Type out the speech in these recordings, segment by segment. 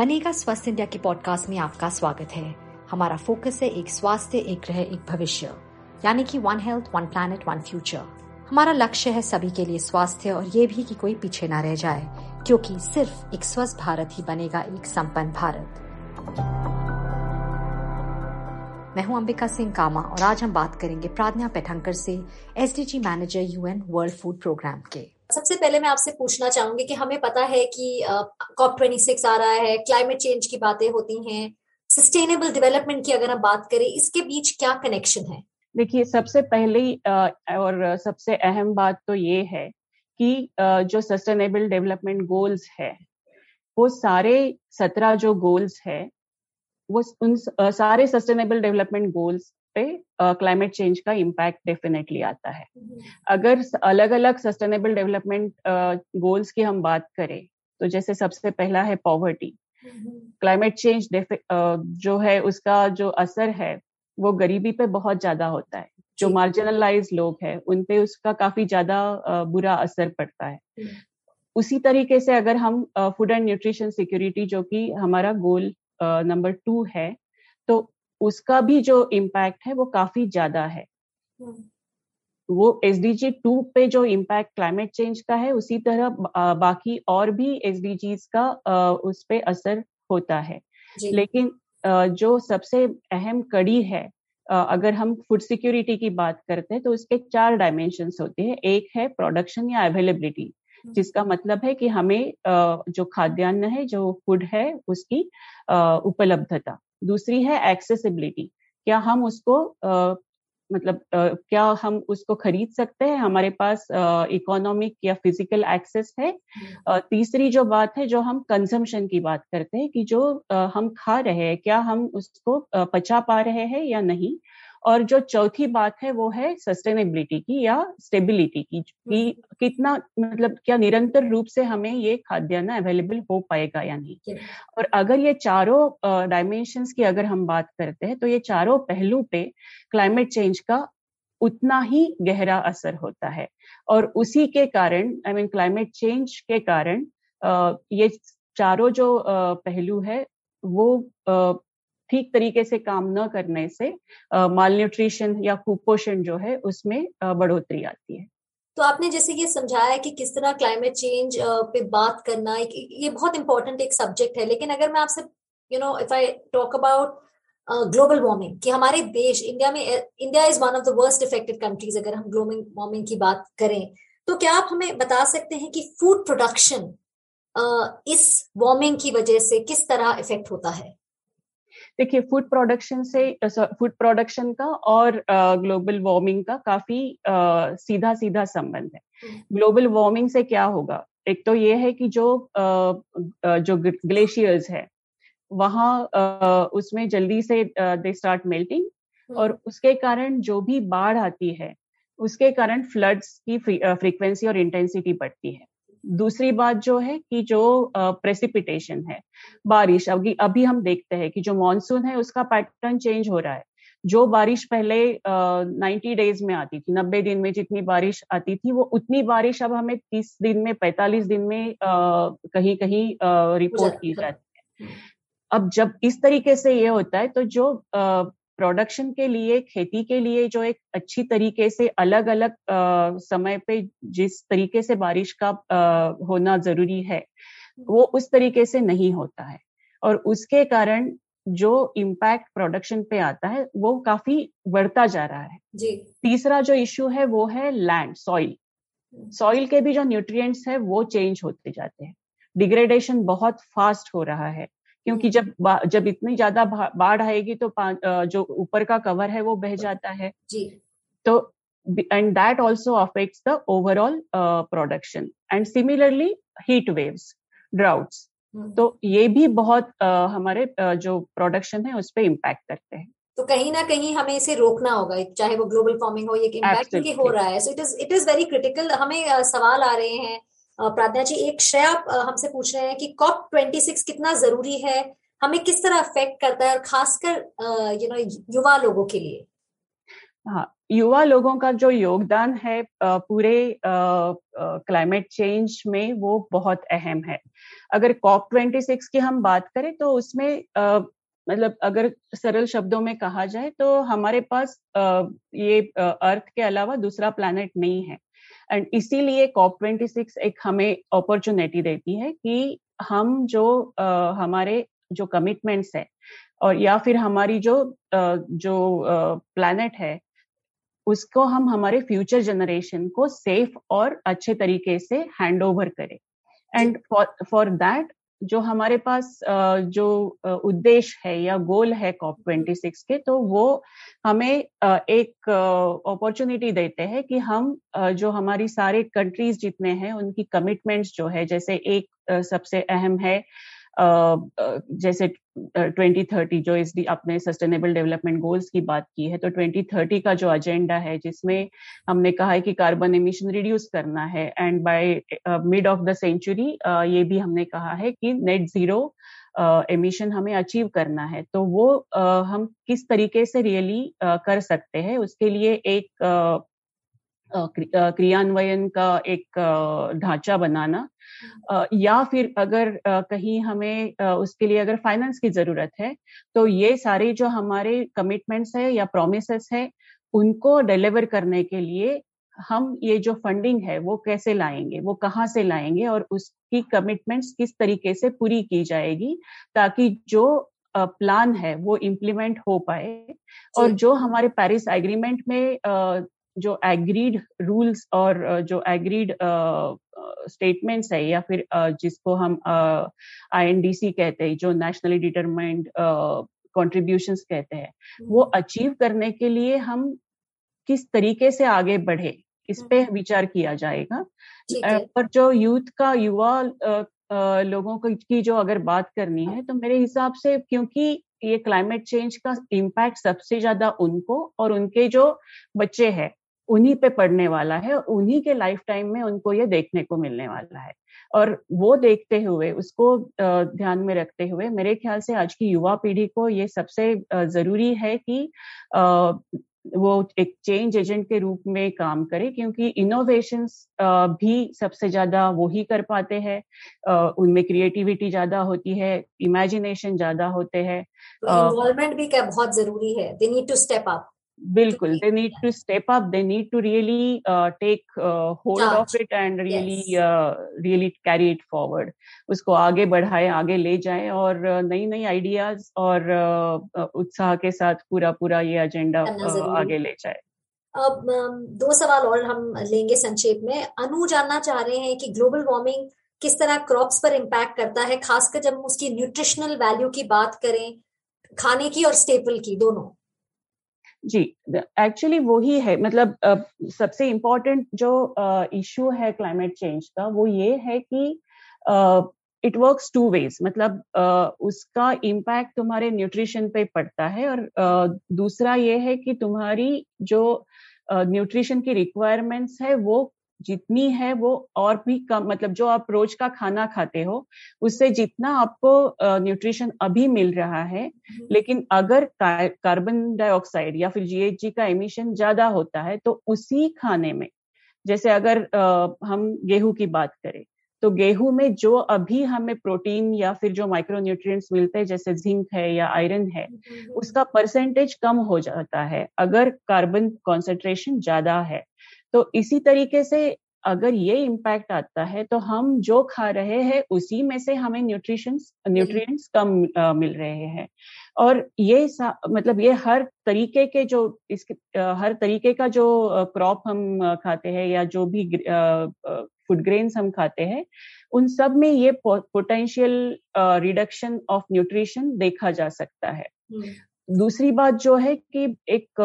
बनेगा स्वस्थ इंडिया के पॉडकास्ट में आपका स्वागत है। हमारा फोकस है एक स्वास्थ्य, एक ग्रह, एक भविष्य। यानी कि one health one planet one future हमारा लक्ष्य है सभी के लिए स्वास्थ्य और ये भी कि कोई पीछे ना रह जाए, क्योंकि सिर्फ़ एक स्वस्थ भारत ही बनेगा एक संपन्न भारत। मैं हूँ अंबिका सिंह कामा और आज हम बात करेंगे प्राज्ञा पेठंकर से SDG manager UN world food programme के। सबसे पहले मैं आपसे पूछना चाहूँगी कि हमें पता है कि कॉप ट्वेंटी सिक्स आ रहा है क्लाइमेट चेंज की बातें होती हैं सस्टेनेबल डेवलपमेंट की अगर हम बात करें, इसके बीच क्या कनेक्शन है? देखिए, सबसे पहले और सबसे अहम बात तो ये है कि जो सस्टेनेबल डेवलपमेंट गोल्स है, वो सारे सत्रह जो गोल्स है, वो उन सारे सस्टेनेबल डेवलपमेंट गोल्स पे क्लाइमेट चेंज का इम्पैक्ट डेफिनेटली आता है। अगर अलग अलग सस्टेनेबल डेवलपमेंट गोल्स की हम बात करें तो जैसे सबसे पहला है पॉवर्टी क्लाइमेट चेंज जो है उसका जो असर है वो गरीबी पे बहुत ज़्यादा होता है। जो मार्जिनलाइज लोग हैं उन पे उसका काफ़ी ज़्यादा बुरा असर पड़ता है। उसी तरीके से अगर हम फ़ूड एंड न्यूट्रिशन सिक्योरिटी जो कि हमारा गोल नंबर टू है तो उसका भी जो इम्पैक्ट है वो काफ़ी ज़्यादा है। वो एस डी जी टू पे जो इम्पैक्ट क्लाइमेट चेंज का है उसी तरह बाकी और भी एस डी जीज का उस पर असर होता है। लेकिन जो सबसे अहम कड़ी है अगर हम फ़ूड सिक्योरिटी की बात करते हैं तो उसके चार डायमेंशन होते हैं। एक है प्रोडक्शन या अवेलेबिलिटी जिसका मतलब है कि हमें जो खाद्यान्न है जो फ़ूड है उसकी उपलब्धता। दूसरी है एक्सेसिबिलिटी क्या हम उसको आ, मतलब आ, क्या हम उसको खरीद सकते हैं? हमारे पास इकोनॉमिक या फ़िज़िकल एक्सेस है। आ, तीसरी जो बात है जो हम कंजम्पशन की बात करते हैं कि जो आ, हम खा रहे हैं क्या हम उसको आ, पचा पा रहे हैं या नहीं? और जो चौथी बात है वो है सस्टेनेबिलिटी की या स्टेबिलिटी की कि कितना मतलब क्या निरंतर रूप से हमें ये खाद्यान्न अवेलेबल हो पाएगा या नहीं। और अगर ये चारों डायमेंशन की अगर हम बात करते हैं तो ये चारों पहलू पे क्लाइमेट चेंज का उतना ही गहरा असर होता है। और उसी के कारण आई मीन क्लाइमेट चेंज के कारण ये चारों जो पहलू है वो ठीक तरीके से काम न करने से माल न्यूट्रिशन या कुपोषण जो है, उसमें बढ़ोतरी आती है। तो आपने जैसे ये समझाया कि किस तरह क्लाइमेट चेंज पे बात करना ये बहुत इंपॉर्टेंट एक सब्जेक्ट है, लेकिन अगर मैं आपसे you know if I talk about global warming कि हमारे देश इंडिया में India is one of the worst affected countries अगर हम ग्लोबल वार्मिंग की बात करें तो क्या आप हमें बता सकते हैं कि फ़ूड प्रोडक्शन इस वार्मिंग की वजह से किस तरह इफ़ेक्ट होता है? देखिए फ़ूड प्रोडक्शन से फ़ूड प्रोडक्शन का और ग्लोबल वार्मिंग का काफ़ी सीधा सीधा संबंध है। ग्लोबल हम्म। वार्मिंग से क्या होगा? एक तो ये है कि जो जो ग्लेशियर्स है वहाँ उसमें जल्दी से दे स्टार्ट मेल्टिंग और उसके कारण जो भी बाढ़ आती है उसके कारण फ्लड्स की फ्रीक्वेंसी और इंटेंसिटी बढ़ती है। दूसरी बात जो है कि जो प्रेसिपिटेशन है बारिश अभी अभी हम देखते हैं कि जो मानसून है उसका पैटर्न चेंज हो रहा है जो बारिश पहले नाइन्टी डेज़ में आती थी नब्बे दिन में जितनी बारिश आती थी वो उतनी बारिश अब हमें तीस दिन में पैंतालीस दिन में आ, कहीं कहीं रिपोर्ट की जाती है। अब जब इस तरीके से ये होता है तो जो प्रोडक्शन के लिए खेती के लिए जो एक अच्छी तरीके से अलग अलग समय पे जिस तरीके से बारिश का आ, होना ज़रूरी है वो उस तरीके से नहीं होता है। और उसके कारण जो इम्पैक्ट प्रोडक्शन पे आता है वो काफ़ी बढ़ता जा रहा है। जी। तीसरा जो इश्यू है वो है लैंड सॉइल सॉइल के भी जो न्यूट्रिएंट्स है वो चेंज होते जाते हैं। डिग्रेडेशन बहुत फास्ट हो रहा है। क्योंकि जब जब इतनी ज़्यादा बाढ़ आएगी तो जो ऊपर का कवर है वो बह जाता है। जी। तो and that also affects the overall production and similarly heat waves droughts तो ये भी बहुत uh, हमारे uh, जो प्रोडक्शन है उस पर इम्पैक्ट करते हैं। तो कहीं ना कहीं हमें इसे रोकना होगा चाहे वो ग्लोबल वार्मिंग हो ये इम्पैक्ट हो रहा है। So it is it is very critical हमें सवाल आ रहे हैं प्राज्ञा जी, एक श्रेय हमसे पूछ रहे हैं कि कॉप ट्वेंटी सिक्स कितना ज़रूरी है? हमें किस तरह अफेक्ट करता है और खासकर यू नो युवा लोगों के लिए? हाँ युवा लोगों का जो योगदान है पूरे क्लाइमेट चेंज में वो बहुत अहम है। अगर कॉप ट्वेंटी सिक्स की हम बात करें तो उसमें मतलब अगर सरल शब्दों में कहा जाए तो हमारे पास ये अर्थ के अलावा दूसरा प्लानट नहीं है। एंड इसीलिए कॉप ट्वेंटी सिक्स एक हमें अपॉर्चुनिटी देती है कि हम जो हमारे जो कमिटमेंट्स है और या फिर हमारी जो जो प्लानट है उसको हम हमारे फ्यूचर जनरेशन को सेफ़ और अच्छे तरीके से हैंड ओवर करें। एंड फॉर फॉर दैट जो हमारे पास जो उद्देश्य है या गोल है कॉप ट्वेंटी सिक्स के तो वो हमें एक अपॉर्चुनिटी देते हैं कि हम जो हमारी सारे कंट्रीज़ जितने हैं, उनकी कमिटमेंट्स जो है, जैसे एक सबसे अहम है जैसे 2030 जो इस अपने सस्टेनेबल डेवलपमेंट गोल्स की बात की है तो 2030 का जो एजेंडा है जिसमें हमने कहा है कि कार्बन एमिशन रिड्यूस करना है and by mid of the century ये भी हमने कहा है कि नेट ज़ीरो एमिशन uh, हमें अचीव करना है। तो वो uh, हम किस तरीके से रियली really, uh, कर सकते हैं उसके लिए एक क्रियान्वयन का एक ढांचा बनाना। या फिर अगर कहीं हमें उसके लिए अगर फाइनेंस की ज़रूरत है तो ये सारे जो हमारे कमिटमेंट्स है या प्रोमिस है उनको डिलीवर करने के लिए हम ये जो फंडिंग है वो कैसे लाएँगे वो कहाँ से लाएँगे और उसकी कमिटमेंट्स किस तरीके से पूरी की जाएगी ताकि जो प्लान है वो इम्प्लीमेंट हो पाए। और जो हमारे पेरिस एग्रीमेंट में जो एग्रीड रूल्स और जो एग्रीड स्टेटमेंट्स है या फिर जिसको हम आईएनडीसी कहते हैं जो नेशनली डिटरमाइंड कॉन्ट्रीब्यूशन कहते हैं वो अचीव हम्म। करने के लिए हम किस तरीके से आगे बढ़े इस पे हम्म। विचार किया जाएगा पर जो यूथ का युवा लोगों की जो अगर बात करनी है तो मेरे हिसाब से क्योंकि ये क्लाइमेट चेंज का इम्पैक्ट सबसे ज़्यादा उनको और उनके जो बच्चे हैं उन्हीं पे पड़ने वाला है उन्हीं के लाइफ टाइम में उनको ये देखने को मिलने वाला है। और वो देखते हुए उसको ध्यान में रखते हुए मेरे ख्याल से आज की युवा पीढ़ी को ये सबसे ज़रूरी है कि वो एक चेंज एजेंट के रूप में काम करे क्योंकि इनोवेशन भी सबसे ज़्यादा वो ही कर पाते हैं। उनमें क्रिएटिविटी ज़्यादा होती है इमेजिनेशन ज़्यादा होते हैं। इन्वॉल्वमेंट भी क्या बहुत ज़रूरी है they need to step up बिल्कुल they need to step up they need to really take hold of it and really really carry it forward उसको आगे बढ़ाए आगे ले जाए और नई नई आइडियाज़ और uh, उत्साह के साथ पूरा पूरा ये एजेंडा uh, आगे ले जाए। अब दो सवाल और हम लेंगे संक्षेप में। अनु जानना चाह रहे हैं कि ग्लोबल वार्मिंग किस तरह क्रॉप्स पर इम्पैक्ट करता है खासकर जब हम उसकी न्यूट्रिशनल वैल्यू की बात करें खाने की और स्टेपल की दोनों। जी एक्चुअली वही है मतलब सबसे इम्पोर्टेंट जो इशू है क्लाइमेट चेंज का, वो ये है कि इट वर्क्स टू वेज मतलब उसका इम्पैक्ट तुम्हारे न्यूट्रिशन पे पड़ता है और दूसरा ये है कि तुम्हारी जो न्यूट्रिशन की रिक्वायरमेंट्स है वो जितनी है वो और भी कम मतलब जो आप रोज का खाना खाते हो उससे जितना आपको न्यूट्रिशन अभी मिल रहा है हम्म। लेकिन अगर कार्बन डाइऑक्साइड या फिर जीएचजी का एमिशन ज़्यादा होता है तो उसी खाने में जैसे अगर आ, हम गेहूँ की बात करें तो गेहूँ में जो अभी हमें प्रोटीन या फिर जो माइक्रो न्यूट्रिएंट्स मिलते हैं जैसे जिंक है या आयरन है हम्म। उसका परसेंटेज कम हो जाता है अगर कार्बन कॉन्सेंट्रेशन ज़्यादा है तो इसी तरीके से अगर ये इम्पैक्ट आता है तो हम जो खा रहे हैं उसी में से हमें न्यूट्रिशन न्यूट्रिएंट्स कम आ, मिल रहे हैं और ये मतलब ये हर तरीके के जो इसके आ, हर तरीके का जो क्रॉप हम खाते हैं या जो भी फ़ूड ग्रेन्स हम खाते हैं उन सब में ये पोटेंशियल रिडक्शन ऑफ़ न्यूट्रिशन देखा जा सकता है हम्म। दूसरी बात जो है कि एक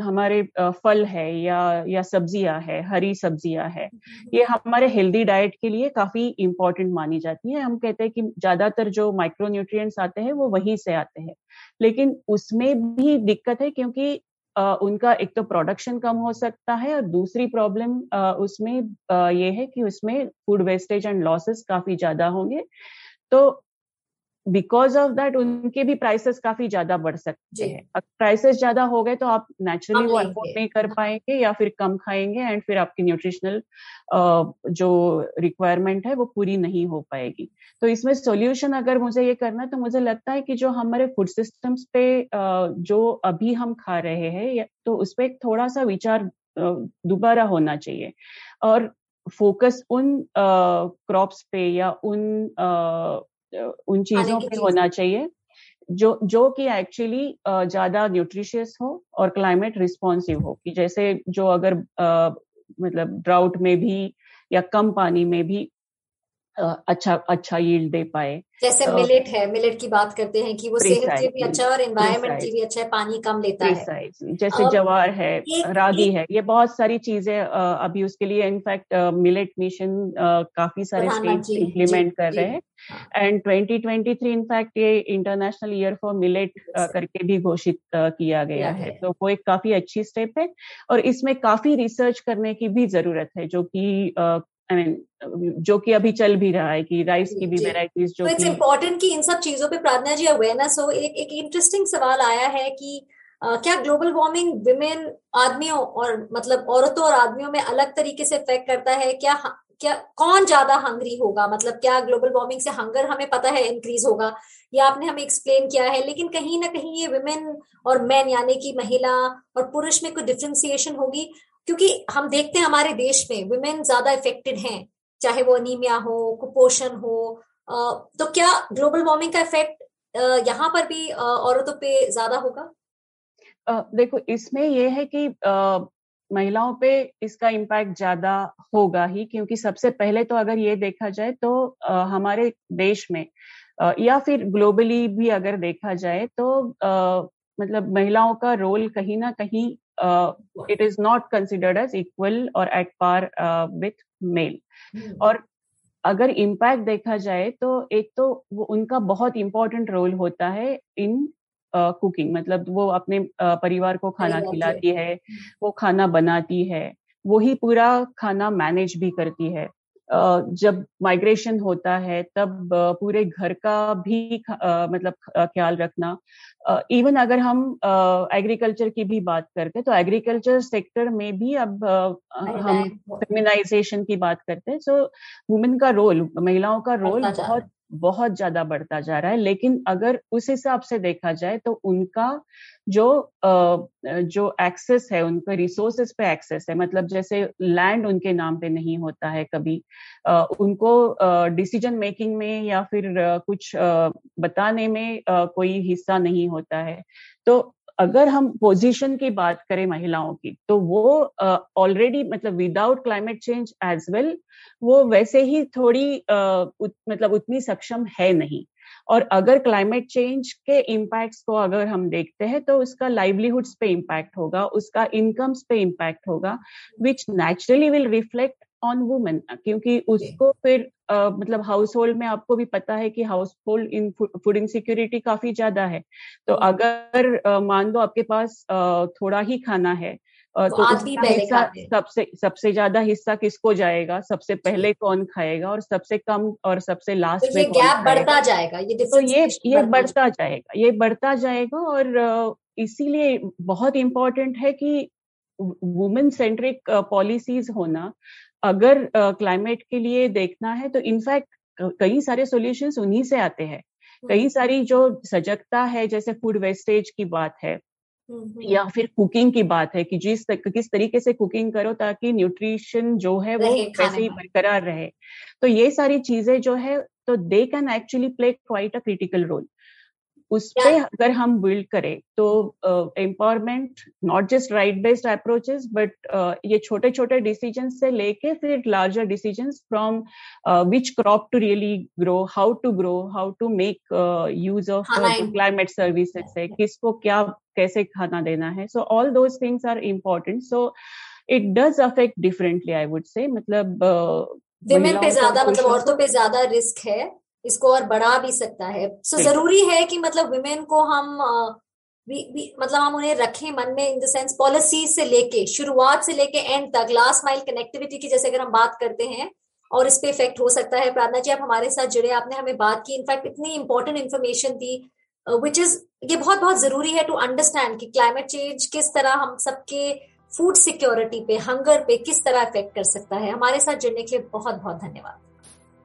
हमारे फल है या या सब्ज़ियाँ है हरी सब्ज़ियाँ है ये हमारे हेल्दी डाइट के लिए काफ़ी इंपॉर्टेंट मानी जाती है। हम कहते हैं कि ज़्यादातर जो माइक्रो न्यूट्रिएंट्स आते हैं वो वहीं से आते हैं। लेकिन उसमें भी दिक्कत है क्योंकि उनका एक तो प्रोडक्शन कम हो सकता है और दूसरी प्रॉब्लम उसमें ये है कि उसमें फ़ूड वेस्टेज एंड लॉसेस काफ़ी ज़्यादा होंगे। तो बिकॉज़ ऑफ़ दैट उनके भी प्राइसेस काफ़ी ज़्यादा बढ़ सकते हैं। प्राइसेस ज़्यादा हो गए तो आप नेचुरली वो अफोर्ड नहीं कर पाएँगे या फिर कम खाएँगे एंड फिर आपकी न्यूट्रिशनल जो रिक्वायरमेंट है वो पूरी नहीं हो पाएगी। तो इसमें सॉल्यूशन अगर मुझे ये करना है तो मुझे लगता है कि जो हमारे फ़ूड सिस्टम्स पे जो अभी हम खा रहे हैं तो उस पर थोड़ा सा विचार दोबारा होना चाहिए। और फोकस उन क्रॉप्स पे या उन उन चीज़ों पे होना चाहिए। जो जो कि एक्चुअली ज़्यादा न्यूट्रिशियस हो और क्लाइमेट रिस्पॉन्सिव हो कि जैसे जो अगर मतलब ड्राउट में भी या कम पानी में भी अच्छा अच्छा यील्ड दे पाए। जैसे मिलेट है मिलेट की बात करते हैं कि वो सेहत के भी अच्छा और एनवायरमेंट के भी अच्छा है पानी कम लेता है। जैसे जवार है रागी है ये बहुत सारी चीज़ें अभी उसके लिए इनफैक्ट मिलेट मिशन काफ़ी सारे स्टेट्स इम्प्लीमेंट कर रहे हैं। एंड 2023 इनफैक्ट ये इंटरनेशनल ईयर फॉर मिलेट करके भी घोषित किया गया है। तो वो एक काफ़ी अच्छी स्टेप है और इसमें काफ़ी रिसर्च करने की भी ज़रूरत है जो कि आई मीन जो कि अभी चल भी रहा है कि राइस की भी वेराइटीज जो इट्स इम्पोर्टेंट कि इन सब चीज़ों पे प्रार्थना जी अवेयरनेस हो। एक एक इंटरेस्टिंग सवाल आया है कि Uh, क्या ग्लोबल वार्मिंग विमेन आदमियों और मतलब औरतों और आदमियों में अलग तरीके से इफ़ेक्ट करता है? क्या क्या कौन ज़्यादा हंगरी होगा? मतलब क्या ग्लोबल वार्मिंग से हंगर हमें पता है इंक्रीज होगा? या आपने हमें एक्सप्लेन किया है लेकिन कहीं ना कहीं ये विमेन और मैन यानी कि महिला और पुरुष में कोई डिफ्रेंसिएशन होगी। क्योंकि हम देखते हैं हमारे देश में वुमेन ज़्यादा इफेक्टेड हैं चाहे वो अनीमिया हो कुपोषण हो तो क्या ग्लोबल वार्मिंग का इफ़ेक्ट यहाँ पर भी औरतों पे ज़्यादा होगा? देखो इसमें ये है कि महिलाओं पे इसका इम्पैक्ट ज़्यादा होगा ही क्योंकि सबसे पहले तो अगर ये देखा जाए तो हमारे देश में या फिर ग्लोबली भी अगर देखा जाए तो आ, मतलब महिलाओं का रोल कहीं ना कहीं it is not considered as equal और एट पार विथ मेल और अगर इम्पैक्ट देखा जाए तो एक तो वो उनका बहुत इम्पोर्टेंट रोल होता है इन कुकिंग uh, मतलब वो अपने uh, परिवार को खाना खिलाती है। वो खाना बनाती है वो ही पूरा खाना मैनेज भी करती है। जब माइग्रेशन होता है तब पूरे घर का भी मतलब ख्याल रखना। इवन अगर हम एग्रीकल्चर की भी बात करते हैं तो एग्रीकल्चर सेक्टर में भी अब हम फेमिनाइजेशन की बात करते हैं। सो वुमेन का रोल महिलाओं का रोल बहुत बहुत ज़्यादा बढ़ता जा रहा है। लेकिन अगर उस हिसाब से देखा जाए तो उनका जो जो एक्सेस है, उनके रिसोर्सेस पे एक्सेस है मतलब जैसे लैंड उनके नाम पे नहीं होता है कभी उनको डिसीज़न मेकिंग में या फिर कुछ बताने में कोई हिस्सा नहीं होता है। तो अगर हम पोजीशन की बात करें महिलाओं की तो वो ऑलरेडी uh, मतलब without climate change as well वो वैसे ही थोड़ी uh, उत, मतलब उतनी सक्षम है नहीं। और अगर क्लाइमेट चेंज के इम्पैक्ट्स को अगर हम देखते हैं तो उसका लाइवलीहुड्स पे इम्पैक्ट होगा उसका इनकम्स पे इम्पैक्ट होगा which naturally will reflect on women क्योंकि उसको फिर Uh, मतलब हाउस होल्ड में आपको भी पता है कि household in food insecurity काफ़ी ज़्यादा है। तो। अगर uh, मान लो आपके पास uh, थोड़ा ही खाना है तो, तो हिस्सा सबसे सबसे ज़्यादा हिस्सा किसको जाएगा? सबसे पहले कौन खाएगा और सबसे कम और सबसे लास्ट तो में गैप बढ़ता जाएगा ये तो ये ये बढ़ता जाएगा ये बढ़ता जाएगा और इसीलिए बहुत इम्पोर्टेंट है कि वुमेन सेंट्रिक पॉलिसीज़ होना अगर क्लाइमेट के लिए देखना है तो इनफैक्ट कई सारे सॉल्यूशंस उन्हीं से आते हैं कई हम्म। सारी जो सजगता है जैसे फ़ूड वेस्टेज की बात है हम्म। या फिर कुकिंग की बात है कि जिस किस तरीके से कुकिंग करो ताकि न्यूट्रिशन जो है वो वैसे ही बरकरार रहे तो ये सारी चीज़ें जो है तो they can actually play quite a critical role उस पे अगर हम बिल्ड करें तो empowerment not just right based approaches but ये छोटे छोटे डिसीज़न से लेके फिर larger decision from which crop to really grow how to grow how to make use of climate services से किसको क्या कैसे खाना देना है। So all those things are important so it does affect differently I would से मतलब women पे ज़्यादा मतलब औरतों पे ज़्यादा रिस्क है इसको और बढ़ा भी सकता है। सो so, ज़रूरी है कि मतलब वुमेन को हम भी, भी, मतलब हम उन्हें रखें मन में इन द सेंस पॉलिसी से लेके शुरुआत से लेके एंड तक लास्ट माइल कनेक्टिविटी की जैसे अगर हम बात करते हैं और इस पे इफ़ेक्ट हो सकता है। प्रार्थना जी आप हमारे साथ जुड़े आपने हमें बात की। इनफैक्ट इतनी इंपॉर्टेंट इन्फॉर्मेशन दी विच इज़ ये बहुत बहुत ज़रूरी है टू अंडरस्टैंड कि क्लाइमेट चेंज किस तरह हम सबके फ़ूड सिक्योरिटी पे हंगर पे किस तरह इफ़ेक्ट कर सकता है। हमारे साथ जुड़ने के लिए बहुत बहुत धन्यवाद।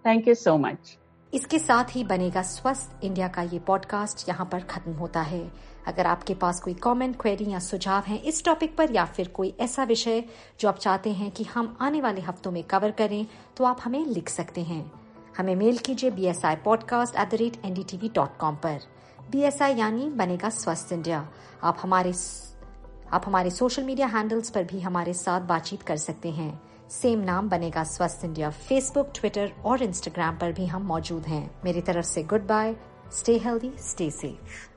थैंक यू सो मच इसके साथ ही बनेगा स्वस्थ इंडिया का ये पॉडकास्ट यहाँ पर खत्म होता है। अगर आपके पास कोई कमेंट क्वेरी या सुझाव हैं इस टॉपिक पर या फिर कोई ऐसा विषय जो आप चाहते हैं कि हम आने वाले हफ्तों में कवर करें तो आप हमें लिख सकते हैं। हमें मेल कीजिए B S I podcast at the rate N D dot com पर। बी एस आई यानी बनेगा स्वस्थ इंडिया। आप हमारे आप हमारे सोशल मीडिया हैंडल्स पर भी हमारे साथ बातचीत कर सकते हैं। सेम नाम बनेगा स्वस्थ इंडिया। फेसबुक ट्विटर और इंस्टाग्राम पर भी हम मौजूद हैं। मेरी तरफ़ से goodbye stay healthy stay safe